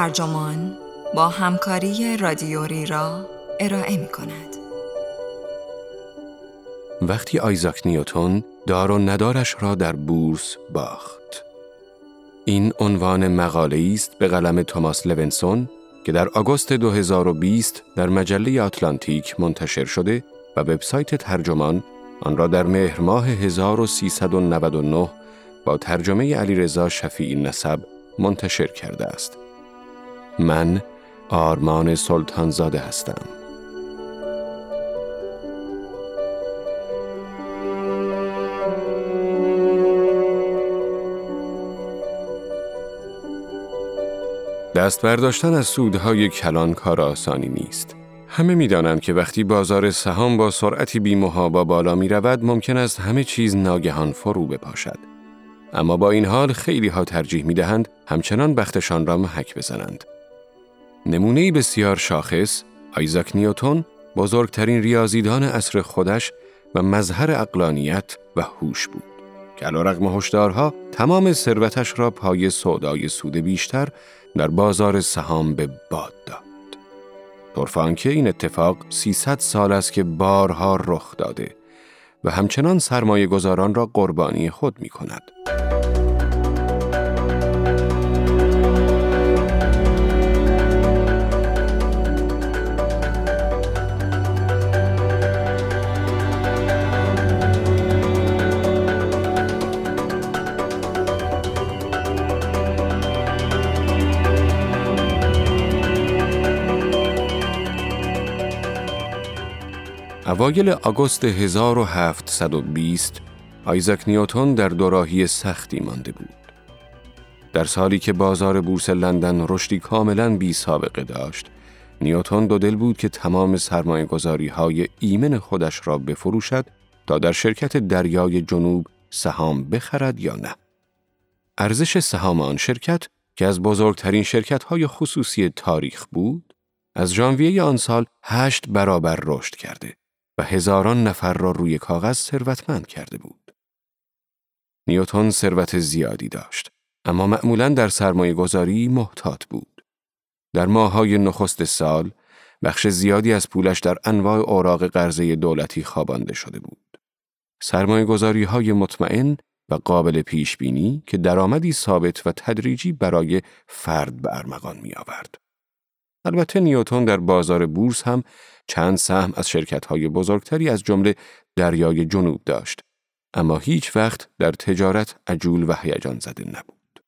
ترجمان با همکاری رادیوری را ارائه می کند. وقتی آیزاک نیوتون دار و ندارش را در بورس باخت. این عنوان مقاله است به قلم توماس لونسون که در آگوست 2020 در مجله آتلانتیک منتشر شده و وبسایت ترجمان آن را در مهر ماه 1399 با ترجمه علیرضا شفیعی نسب منتشر کرده است. من آرمان سلطانزاده هستم. دست برداشتن از سودهای کلان کار آسانی نیست. همه می‌دانند که وقتی بازار سهام با سرعتی بیمهابا بالا می رود ممکن است همه چیز ناگهان فرو بپاشد. اما با این حال خیلی ها ترجیح می دهند همچنان بختشان را محک بزنند. نمونه بسیار شاخص، آیزاک نیوتون بزرگترین ریاضیدان عصر خودش و مظهر اقلانیت و هوش بود. که رقم هشدارها تمام ثروتش را پای سودای سود بیشتر در بازار سهام به باد داد. طرفان که این اتفاق 300 سال است که بارها رخ داده و همچنان سرمایه گذاران را قربانی خود می کند. اوایل آگوست 1720 آیزاک نیوتون در دوراهی سختی مانده بود. در سالی که بازار بورس لندن رشدی کاملا بی سابقه داشت، نیوتون دو دل بود که تمام سرمایه گذاری های ایمن خودش را بفروشد تا در شرکت دریای جنوب سهام بخرد یا نه. ارزش سهام آن شرکت که از بزرگترین شرکت های خصوصی تاریخ بود، از ژانویه آن سال هشت برابر رشد کرده و هزاران نفر را روی کاغذ ثروتمند کرده بود. نیوتون ثروت زیادی داشت، اما معمولا در سرمایه گذاری محتاط بود. در ماهای نخست سال، بخش زیادی از پولش در انواع اوراق قرضه دولتی خوابانده شده بود. سرمایه گذاری های مطمئن و قابل پیش بینی که درآمدی ثابت و تدریجی برای فرد به ارمغان می آورد. البته نیوتون در بازار بورس هم چند سهم از شرکت‌های بزرگتری از جمله دریای جنوب داشت اما هیچ وقت در تجارت عجول و هیجان زده نبود.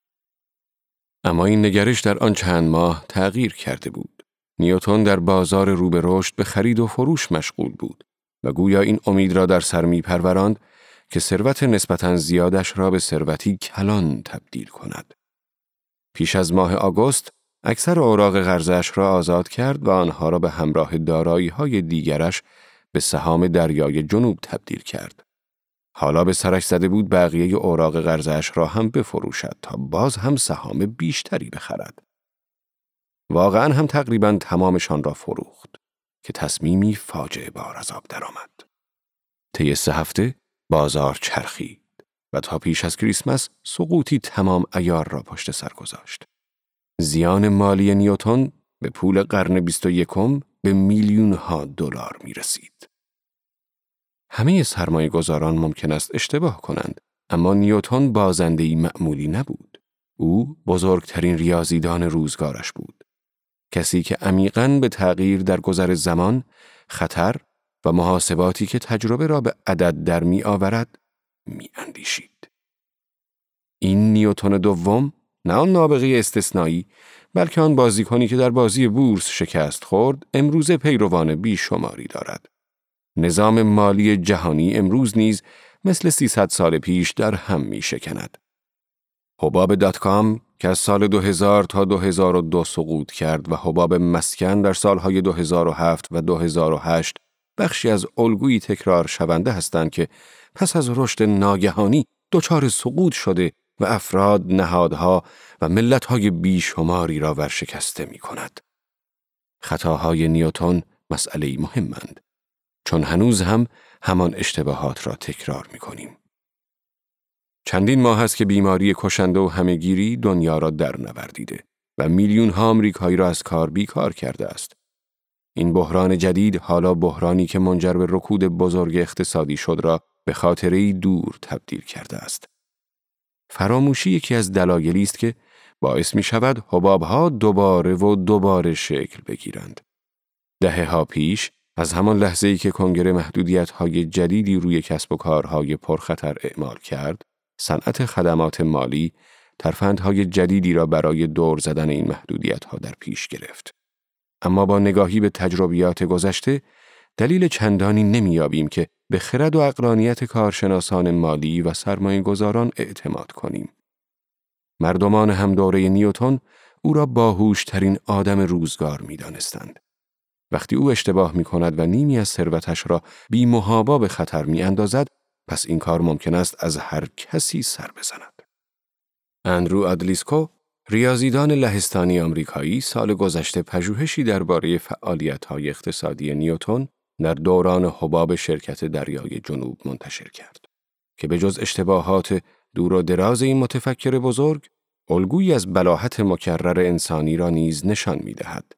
اما این نگرش در آن چند ماه تغییر کرده بود. نیوتون در بازار رو به رشد به خرید و فروش مشغول بود و گویا این امید را در سر می پروراند که ثروت نسبتا زیادش را به ثروتی کلان تبدیل کند. پیش از ماه آگوست اکثر اوراق قرضش را آزاد کرد و آنها را به همراه دارایی های دیگرش به سهام دریای جنوب تبدیل کرد. حالا به سرش زده بود بقیه اوراق قرضش را هم بفروشد تا باز هم سهام بیشتری بخرد. واقعا هم تقریبا تمامشان را فروخت که تصمیمی فاجعه بار از آب درآمد. طی سه هفته بازار چرخید و تا پیش از کریسمس سقوطی تمام ایار را پشت سر گذاشت. زیان مالی نیوتون به پول قرن 21 به میلیون ها دلار می رسید. همه سرمایه گذاران ممکن است اشتباه کنند، اما نیوتون بازنده معمولی نبود. او بزرگترین ریاضیدان روزگارش بود. کسی که عمیقا به تغییر در گذر زمان، خطر و محاسباتی که تجربه را به عدد در می آورد، می اندیشید. این نیوتون دوم نه آن نابغه استثنایی بلکه آن بازیکنی که در بازی بورس شکست خورد امروز پیروان بیشماری دارد نظام مالی جهانی امروز نیز مثل 300 سال پیش در هم می شکند. حباب دات کام که از سال 2000 تا 2002 سقوط کرد و حباب مسکن در سالهای 2007 و 2008 بخشی از الگویی تکرار شونده هستند که پس از رشد ناگهانی دچار سقوط شده و افراد، نهادها و ملتهای بیشماری را ورشکسته می کند. خطاهای نیوتون مسئله مهمند چون هنوز هم همان اشتباهات را تکرار می کنیم. چندین ماه است که بیماری کشنده و همهگیری دنیا را در نوردیده و میلیون ها آمریکایی را از کار بیکار کرده است. این بحران جدید حالا بحرانی که منجر به رکود بزرگ اقتصادی شد را به خاطره دور تبدیل کرده است. فراموشی یکی از دلایلی است که باعث می شود حبابها دوباره و دوباره شکل بگیرند. دهه ها پیش از همان لحظه ای که کنگره محدودیت های جدیدی روی کسب و کارهای پرخطر اعمال کرد، صنعت خدمات مالی ترفندهای جدیدی را برای دور زدن این محدودیت ها در پیش گرفت. اما با نگاهی به تجربیات گذشته، دلیل چندانی نمیابیم که به خرد و اقلانیت کارشناسان مالی و سرمایه گذاران اعتماد کنیم. مردمان هم دوره نیوتون او را باهوش ترین آدم روزگار می دانستند. وقتی او اشتباه می کند و نیمی از ثروتش را بی محابا به خطر می اندازد، پس این کار ممکن است از هر کسی سر بزند. اندرو ادلیسکو ریاضیدان لهستانی آمریکایی سال گذشته پژوهشی درباره فعالیت‌های اقتصادی نیوتون در دوران حباب شرکت دریای جنوب منتشر کرد که به جز اشتباهات دور و دراز این متفکر بزرگ الگویی از بلاحت مکرر انسانی را نیز نشان می دهد.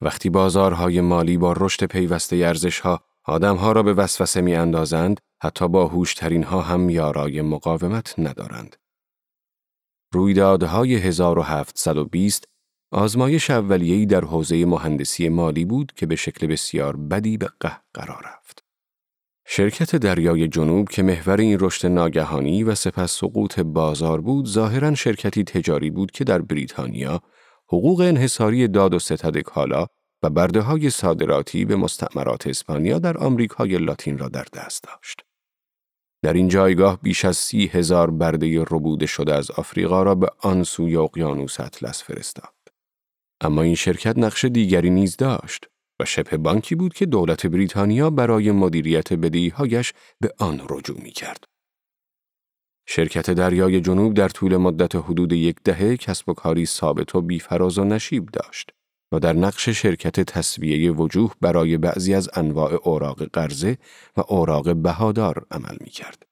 وقتی بازارهای مالی با رشد پیوسته ارزشها آدمها را به وسوسه می اندازند، حتی با هوشترین ها هم یارای مقاومت ندارند. رویدادهای 1720 آزمایش اولیه‌ای در حوزه مهندسی مالی بود که به شکل بسیار بدی به قه قرار رفت. شرکت دریای جنوب که محور این رشد ناگهانی و سپس سقوط بازار بود ظاهرا شرکتی تجاری بود که در بریتانیا حقوق انحصاری داد و ستد کالا و برده های صادراتی به مستعمرات اسپانیا در آمریکای لاتین را در دست داشت. در این جایگاه بیش از سی هزار برده ربوده شده از آفریقا را به آن سوی اقیانوس اطلس فرستاد. اما این شرکت نقش دیگری نیز داشت و شبه بانکی بود که دولت بریتانیا برای مدیریت بدهی‌هایش به آن رجوع می کرد. شرکت دریای جنوب در طول مدت حدود یک دهه کسب و کاری ثابت و بیفراز و نشیب داشت و در نقش شرکت تصویه وجوه برای بعضی از انواع اوراق قرضه و اوراق بهادار عمل می کرد.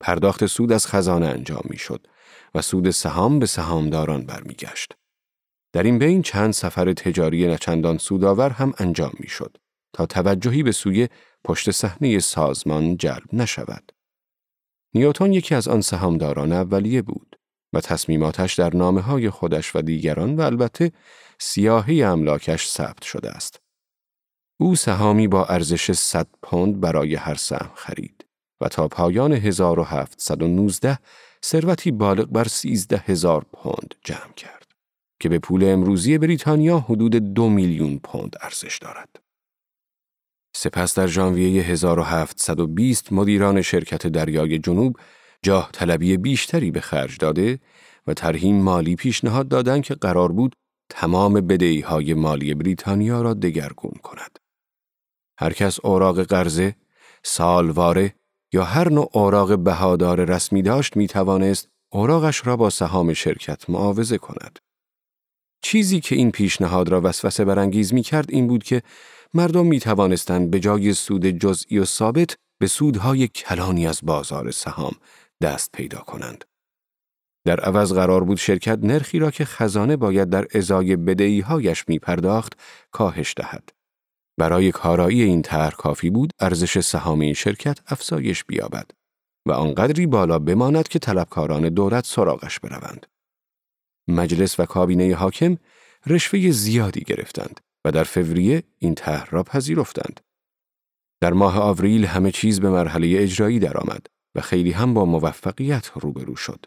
پرداخت سود از خزانه انجام می شد و سود سهام به سهامداران برمیگشت. در این بین چند سفر تجاری نچندان سودآور هم انجام می شد تا توجهی به سوی پشت صحنه سازمان جلب نشود. نیوتون یکی از آن سهامداران اولیه بود و تصمیماتش در نامه های خودش و دیگران و البته سیاهی املاکش ثبت شده است. او سهامی با ارزش 100 پوند برای هر سهم خرید و تا پایان 1719 ثروتی بالغ بر 13 هزار پوند جمع کرد. که به پول امروزی بریتانیا حدود دو میلیون پوند ارزش دارد. سپس در ژانویه 1720 مدیران شرکت دریای جنوب جاه طلبی بیشتری به خرج داده و ترهیم مالی پیشنهاد دادند که قرار بود تمام بدهی های مالی بریتانیا را دگرگون کند. هر کس اوراق قرضه، سالواره یا هر نوع اوراق بهادار رسمی داشت می توانست اوراقش را با سهام شرکت معاوضه کند. چیزی که این پیشنهاد را وسوسه برانگیز می کرد این بود که مردم می توانستند به جای سود جزئی و ثابت به سودهای کلانی از بازار سهام دست پیدا کنند. در عوض قرار بود شرکت نرخی را که خزانه باید در ازای بدهیهایش می پرداخت کاهش دهد. برای کارایی این طرح کافی بود ارزش سهام این شرکت افزایش بیابد و آنقدری بالا بماند که طلبکاران دولت سراغش بروند. مجلس و کابینه حاکم رشوه زیادی گرفتند و در فوریه این طرح را پذیرفتند. در ماه آوریل همه چیز به مرحله اجرایی درآمد و خیلی هم با موفقیت روبرو شد.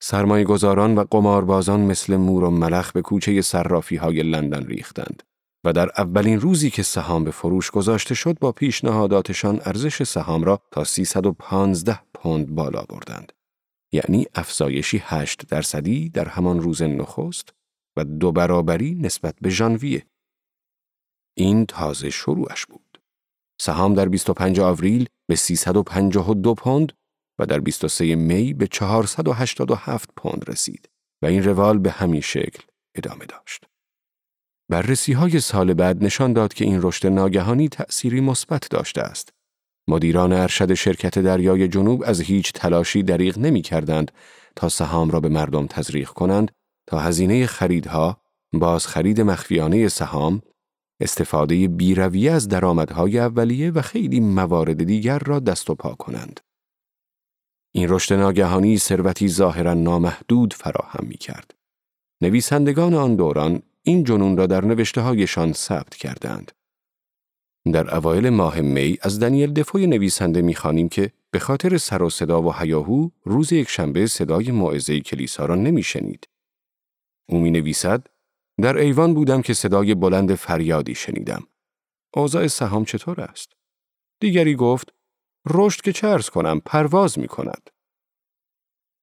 سرمایه گذاران و قماربازان مثل مور و ملخ به کوچه صرافی های لندن ریختند و در اولین روزی که سهام به فروش گذاشته شد با پیشنهاداتشان ارزش سهام را تا 315 پوند بالا بردند. یعنی افزایشی 8 درصدی در همان روز نخست و دو برابری نسبت به ژانویه. این تازه شروعش بود. سهام در 25 آوریل به 352 پوند و در 23 می به 487 پوند رسید و این روال به همین شکل ادامه داشت. بررسی های سال بعد نشان داد که این رشد ناگهانی تأثیری مثبت داشته است مدیران ارشد شرکت دریای جنوب از هیچ تلاشی دریغ نمی کردند تا سهام را به مردم تزریق کنند تا هزینه خریدها، باز خرید مخفیانه سهام، استفاده بیرویه از درآمدهای اولیه و خیلی موارد دیگر را دست و پا کنند. این رشد ناگهانی ثروتی ظاهرا نامحدود فراهم می کرد. نویسندگان آن دوران این جنون را در نوشته هایشان ثبت کردند. در اوایل ماه می از دنیل دفوی نویسنده می‌خوانیم که به خاطر سر و صدا و هیاهو روز یک شنبه صدای موعظه کلیسا را نمیشنید. او می نویسد در ایوان بودم که صدای بلند فریادی شنیدم. اوضاع سهام چطور است؟ دیگری گفت رشد که چرز کنم پرواز می کند.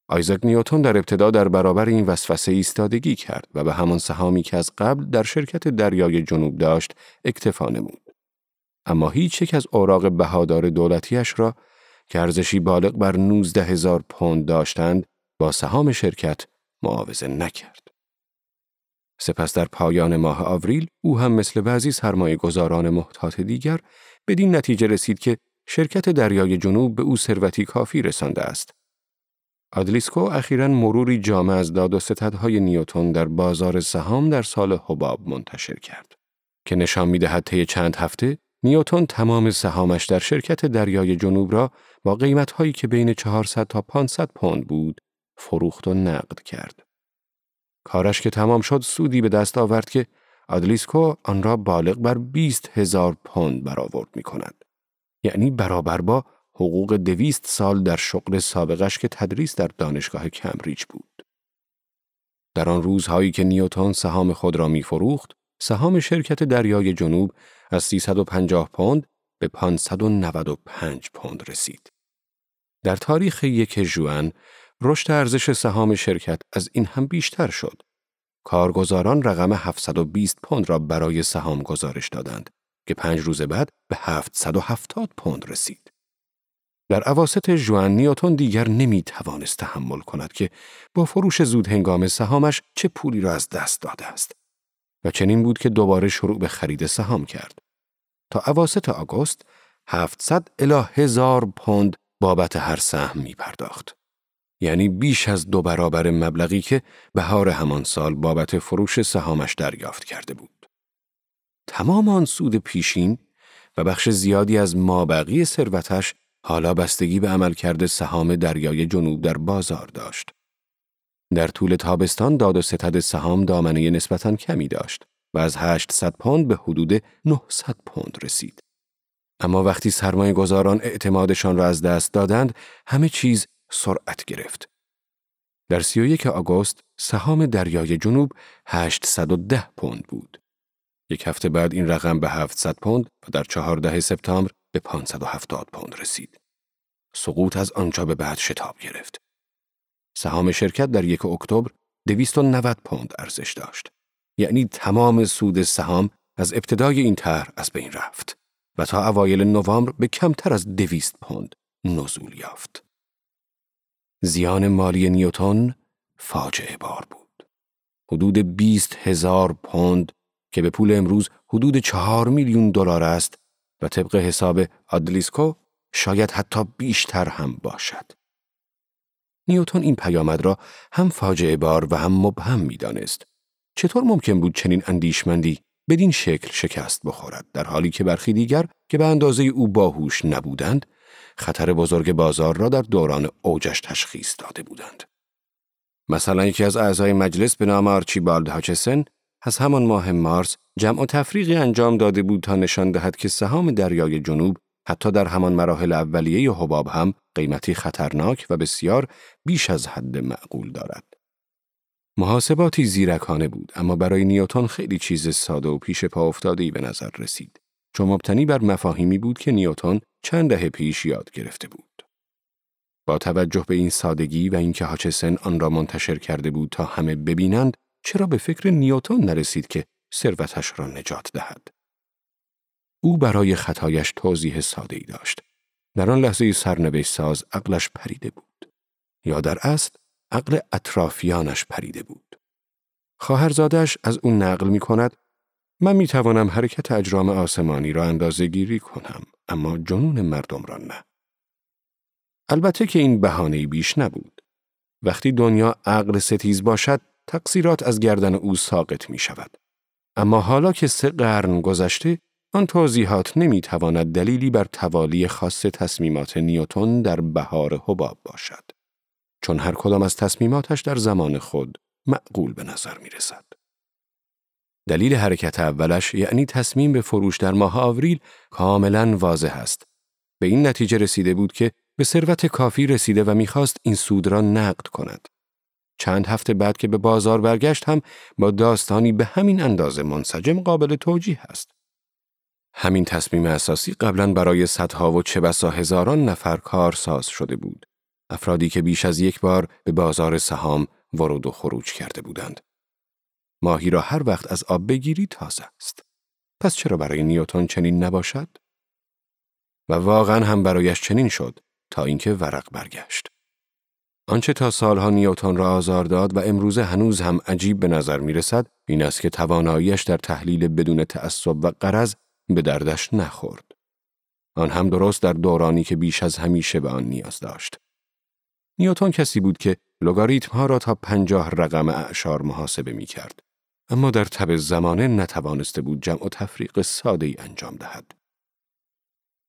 آیزاک نیوتون در ابتدا در برابر این وسوسه ایستادگی کرد و به همان سهامی که از قبل در شرکت دریای جنوب داشت اکتفا نمود. اما هیچ یک از اوراق بهادار دولتیش را که ارزشی بالغ بر 19 هزار پوند داشتند با سهام شرکت معاوضه نکرد. سپس در پایان ماه آوریل او هم مثل بعضی سرمایه گذاران محتاط دیگر بدین نتیجه رسید که شرکت دریای جنوب به او ثروتی کافی رسانده است. آدلیسکو اخیرا مروری جامع از داد و ستدهای نیوتون در بازار سهام در سال حباب منتشر کرد که نشان می‌دهد طی چند هفته نیوتون تمام سهامش در شرکت دریای جنوب را با قیمتهایی که بین 400 تا 500 پوند بود فروخت و نقد کرد. کارش که تمام شد سودی به دست آورد که آدلیسکو آن را بالغ بر 20 هزار پوند برآورد می کند. یعنی برابر با حقوق دویست سال در شغل سابقش که تدریس در دانشگاه کمبریج بود. در آن روزهایی که نیوتون سهام خود را می فروخت، سهام شرکت دریای جنوب از 350 پوند به 595 پوند رسید. در تاریخ یک جوان، رشد ارزش سهام شرکت از این هم بیشتر شد. کارگزاران رقم 720 پوند را برای سهام گزارش دادند که پنج روز بعد به 770 پوند رسید. در عواست جوان نیوتون دیگر نمی توانست تحمل کند که با فروش زود هنگام سهامش چه پولی را از دست داده است و چنین بود که دوباره شروع به خرید سهام کرد. تا عواست آگوست 700 الی هزار پوند بابت هر سهم می پرداخت. یعنی بیش از دو برابر مبلغی که بهار همان سال بابت فروش سهامش دریافت کرده بود. تمام آن سود پیشین و بخش زیادی از مابقی ثروتش حالا بستگی به عملکرد سهام دریای جنوب در بازار داشت. در طول تابستان داد و ستد سهام دامنه نسبتاً کمی داشت و از 800 پوند به حدود 900 پوند رسید. اما وقتی سرمایه گذاران اعتمادشان را از دست دادند، همه چیز سرعت گرفت. در 31 آگوست سهام دریای جنوب 810 پوند بود. یک هفته بعد این رقم به 700 پوند و در 14 سپتامبر به 570 پوند رسید. سقوط از آنجا به بعد شتاب گرفت. سهام شرکت در یک اکتبر 290 پوند ارزش داشت. یعنی تمام سود سهام از ابتدای این طرح از بین رفت و تا اوایل نوامبر به کمتر از 200 پوند نزول یافت. زیان مالی نیوتون فاجعه بار بود. حدود 20 هزار پوند که به پول امروز حدود چهار میلیون دلار است و طبق حساب آدلیسکو شاید حتی بیشتر هم باشد. نیوتون این پیامد را هم فاجعه بار و هم مبهم می‌دانست. چطور ممکن بود چنین اندیشمندی بدین شکل شکست بخورد در حالی که برخی دیگر که به اندازه او باهوش نبودند خطر بزرگ بازار را در دوران اوجش تشخیص داده بودند. مثلا یکی از اعضای مجلس به نام آرچیبالد هاچسن از همان ماه مارس جمع و تفریقی انجام داده بود تا نشان دهد که سهام دریای جنوب حتی در همان مراحل اولیه حباب هم قیمتی خطرناک و بسیار بیش از حد معقول دارد. محاسباتی زیرکانه بود اما برای نیوتون خیلی چیز ساده و پیش پا افتاده‌ای به نظر رسید چون مبتنی بر مفاهیمی بود که نیوتون چند دهه پیش یاد گرفته بود. با توجه به این سادگی و اینکه هاچسن آن را منتشر کرده بود تا همه ببینند چرا به فکر نیوتون نرسید که ثروتش را نجات دهد. او برای خطایش توضیح ساده ای داشت. در آن لحظه سرنوشت ساز عقلش پریده بود. یا در اصل عقل اطرافیانش پریده بود. خواهرزادش از اون نقل می کند من می توانم حرکت اجرام آسمانی را اندازه گیری کنم اما جنون مردم را نه. البته که این بهانه بیش نبود. وقتی دنیا عقل ستیز باشد تقصیرات از گردن او ساقط می شود. اما حالا که سه قرن گذشته آن توضیحات نمی تواند دلیلی بر توالی خاص تصمیمات نیوتون در بهار حباب باشد. چون هر کدام از تصمیماتش در زمان خود معقول به نظر می رسد. دلیل حرکت اولش یعنی تصمیم به فروش در ماه آوریل کاملا واضح است. به این نتیجه رسیده بود که به ثروت کافی رسیده و می‌خواست این سود را نقد کند. چند هفته بعد که به بازار برگشت هم با داستانی به همین اندازه منسجم قابل توجیه است. همین تصمیم اساسی قبلا برای صدها و چه بسا هزاران نفر کارساز شده بود. افرادی که بیش از یک بار به بازار سهام ورود و خروج کرده بودند. ماهی را هر وقت از آب بگیری تازه است. پس چرا برای نیوتون چنین نباشد؟ و واقعا هم برایش چنین شد تا اینکه ورق برگشت. آنچه تا سالها نیوتون را آزار داد و امروزه هنوز هم عجیب به نظر می رسد این است که تواناییش در تحلیل بدون تعصب و قرض به دردش نخورد. آن هم درست در دورانی که بیش از همیشه به آن نیاز داشت. نیوتون کسی بود که لگاریتم ها را تا پنجاه رقم اعشار محاسبه می کرد. اما در تب زمانه نتوانسته بود جمع و تفریق ساده ای انجام دهد.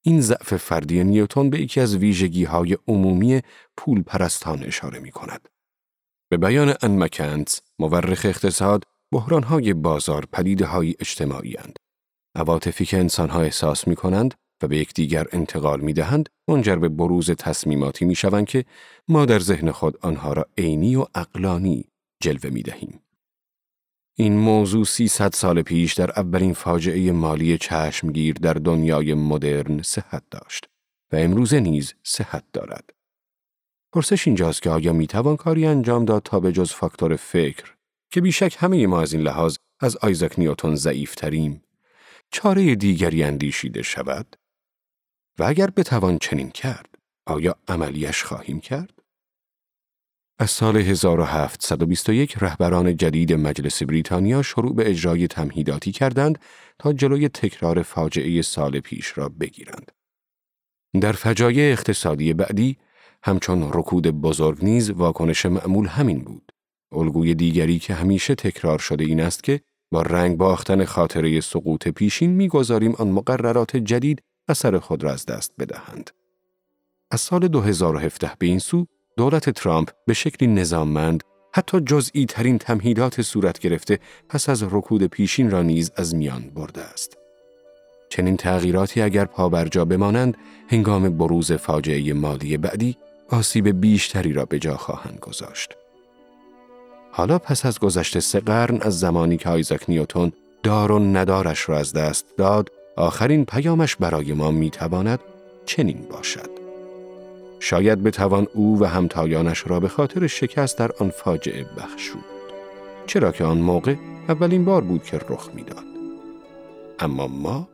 این ضعف فردی نیوتون به یکی از ویژگی های عمومی پول پرستان اشاره می کند. به بیان ان مکنز، مورخ اقتصاد، بحران های بازار پدیده های اجتماعی اند. عواطفی که انسان ها احساس می کنند و به یکدیگر انتقال می دهند منجر به بروز تصمیماتی می شوند که ما در ذهن خود آنها را عینی و اقلانی جلوه می دهیم. این موضوع 300 سال پیش در اولین فاجعه مالی چشمگیر در دنیای مدرن صحت داشت و امروزه نیز صحت دارد. پرسش اینجاست که آیا می‌توان کاری انجام داد تا به جز فاکتور فکر که بیشک همه ما از این لحاظ از آیزاک نیوتون ضعیفتریم چاره دیگری اندیشیده شود؟ و اگر بتوان چنین کرد، آیا عملیش خواهیم کرد؟ از سال 1721 رهبران جدید مجلس بریتانیا شروع به اجرای تمهیداتی کردند تا جلوی تکرار فاجعه سال پیش را بگیرند. در فجایع اقتصادی بعدی همچون رکود بزرگ نیز واکنش معمول همین بود. الگوی دیگری که همیشه تکرار شده این است که با رنگ باختن خاطره سقوط پیشین می‌گذاریم آن مقررات جدید اثر خود را از دست بدهند. از سال 2017 به این سو دولت ترامپ به شکلی نظاممند حتی جزئی ترین تمهیدات صورت گرفته پس از رکود پیشین را نیز از میان برده است. چنین تغییراتی اگر پابرجا بمانند هنگام بروز فاجعه مالی بعدی آسیب بیشتری را به جا خواهند گذاشت. حالا پس از گذشت سه قرن از زمانی که آیزاک نیوتون دار و ندارش را از دست داد آخرین پیامش برای ما می‌تواند چنین باشد. شاید بتوان او و همتایانش را به خاطر شکست در آن فاجعه بخشود. چرا که آن موقع اولین بار بود که رخ می‌داد. اما ما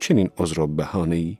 چنین عذر و بهانه‌ای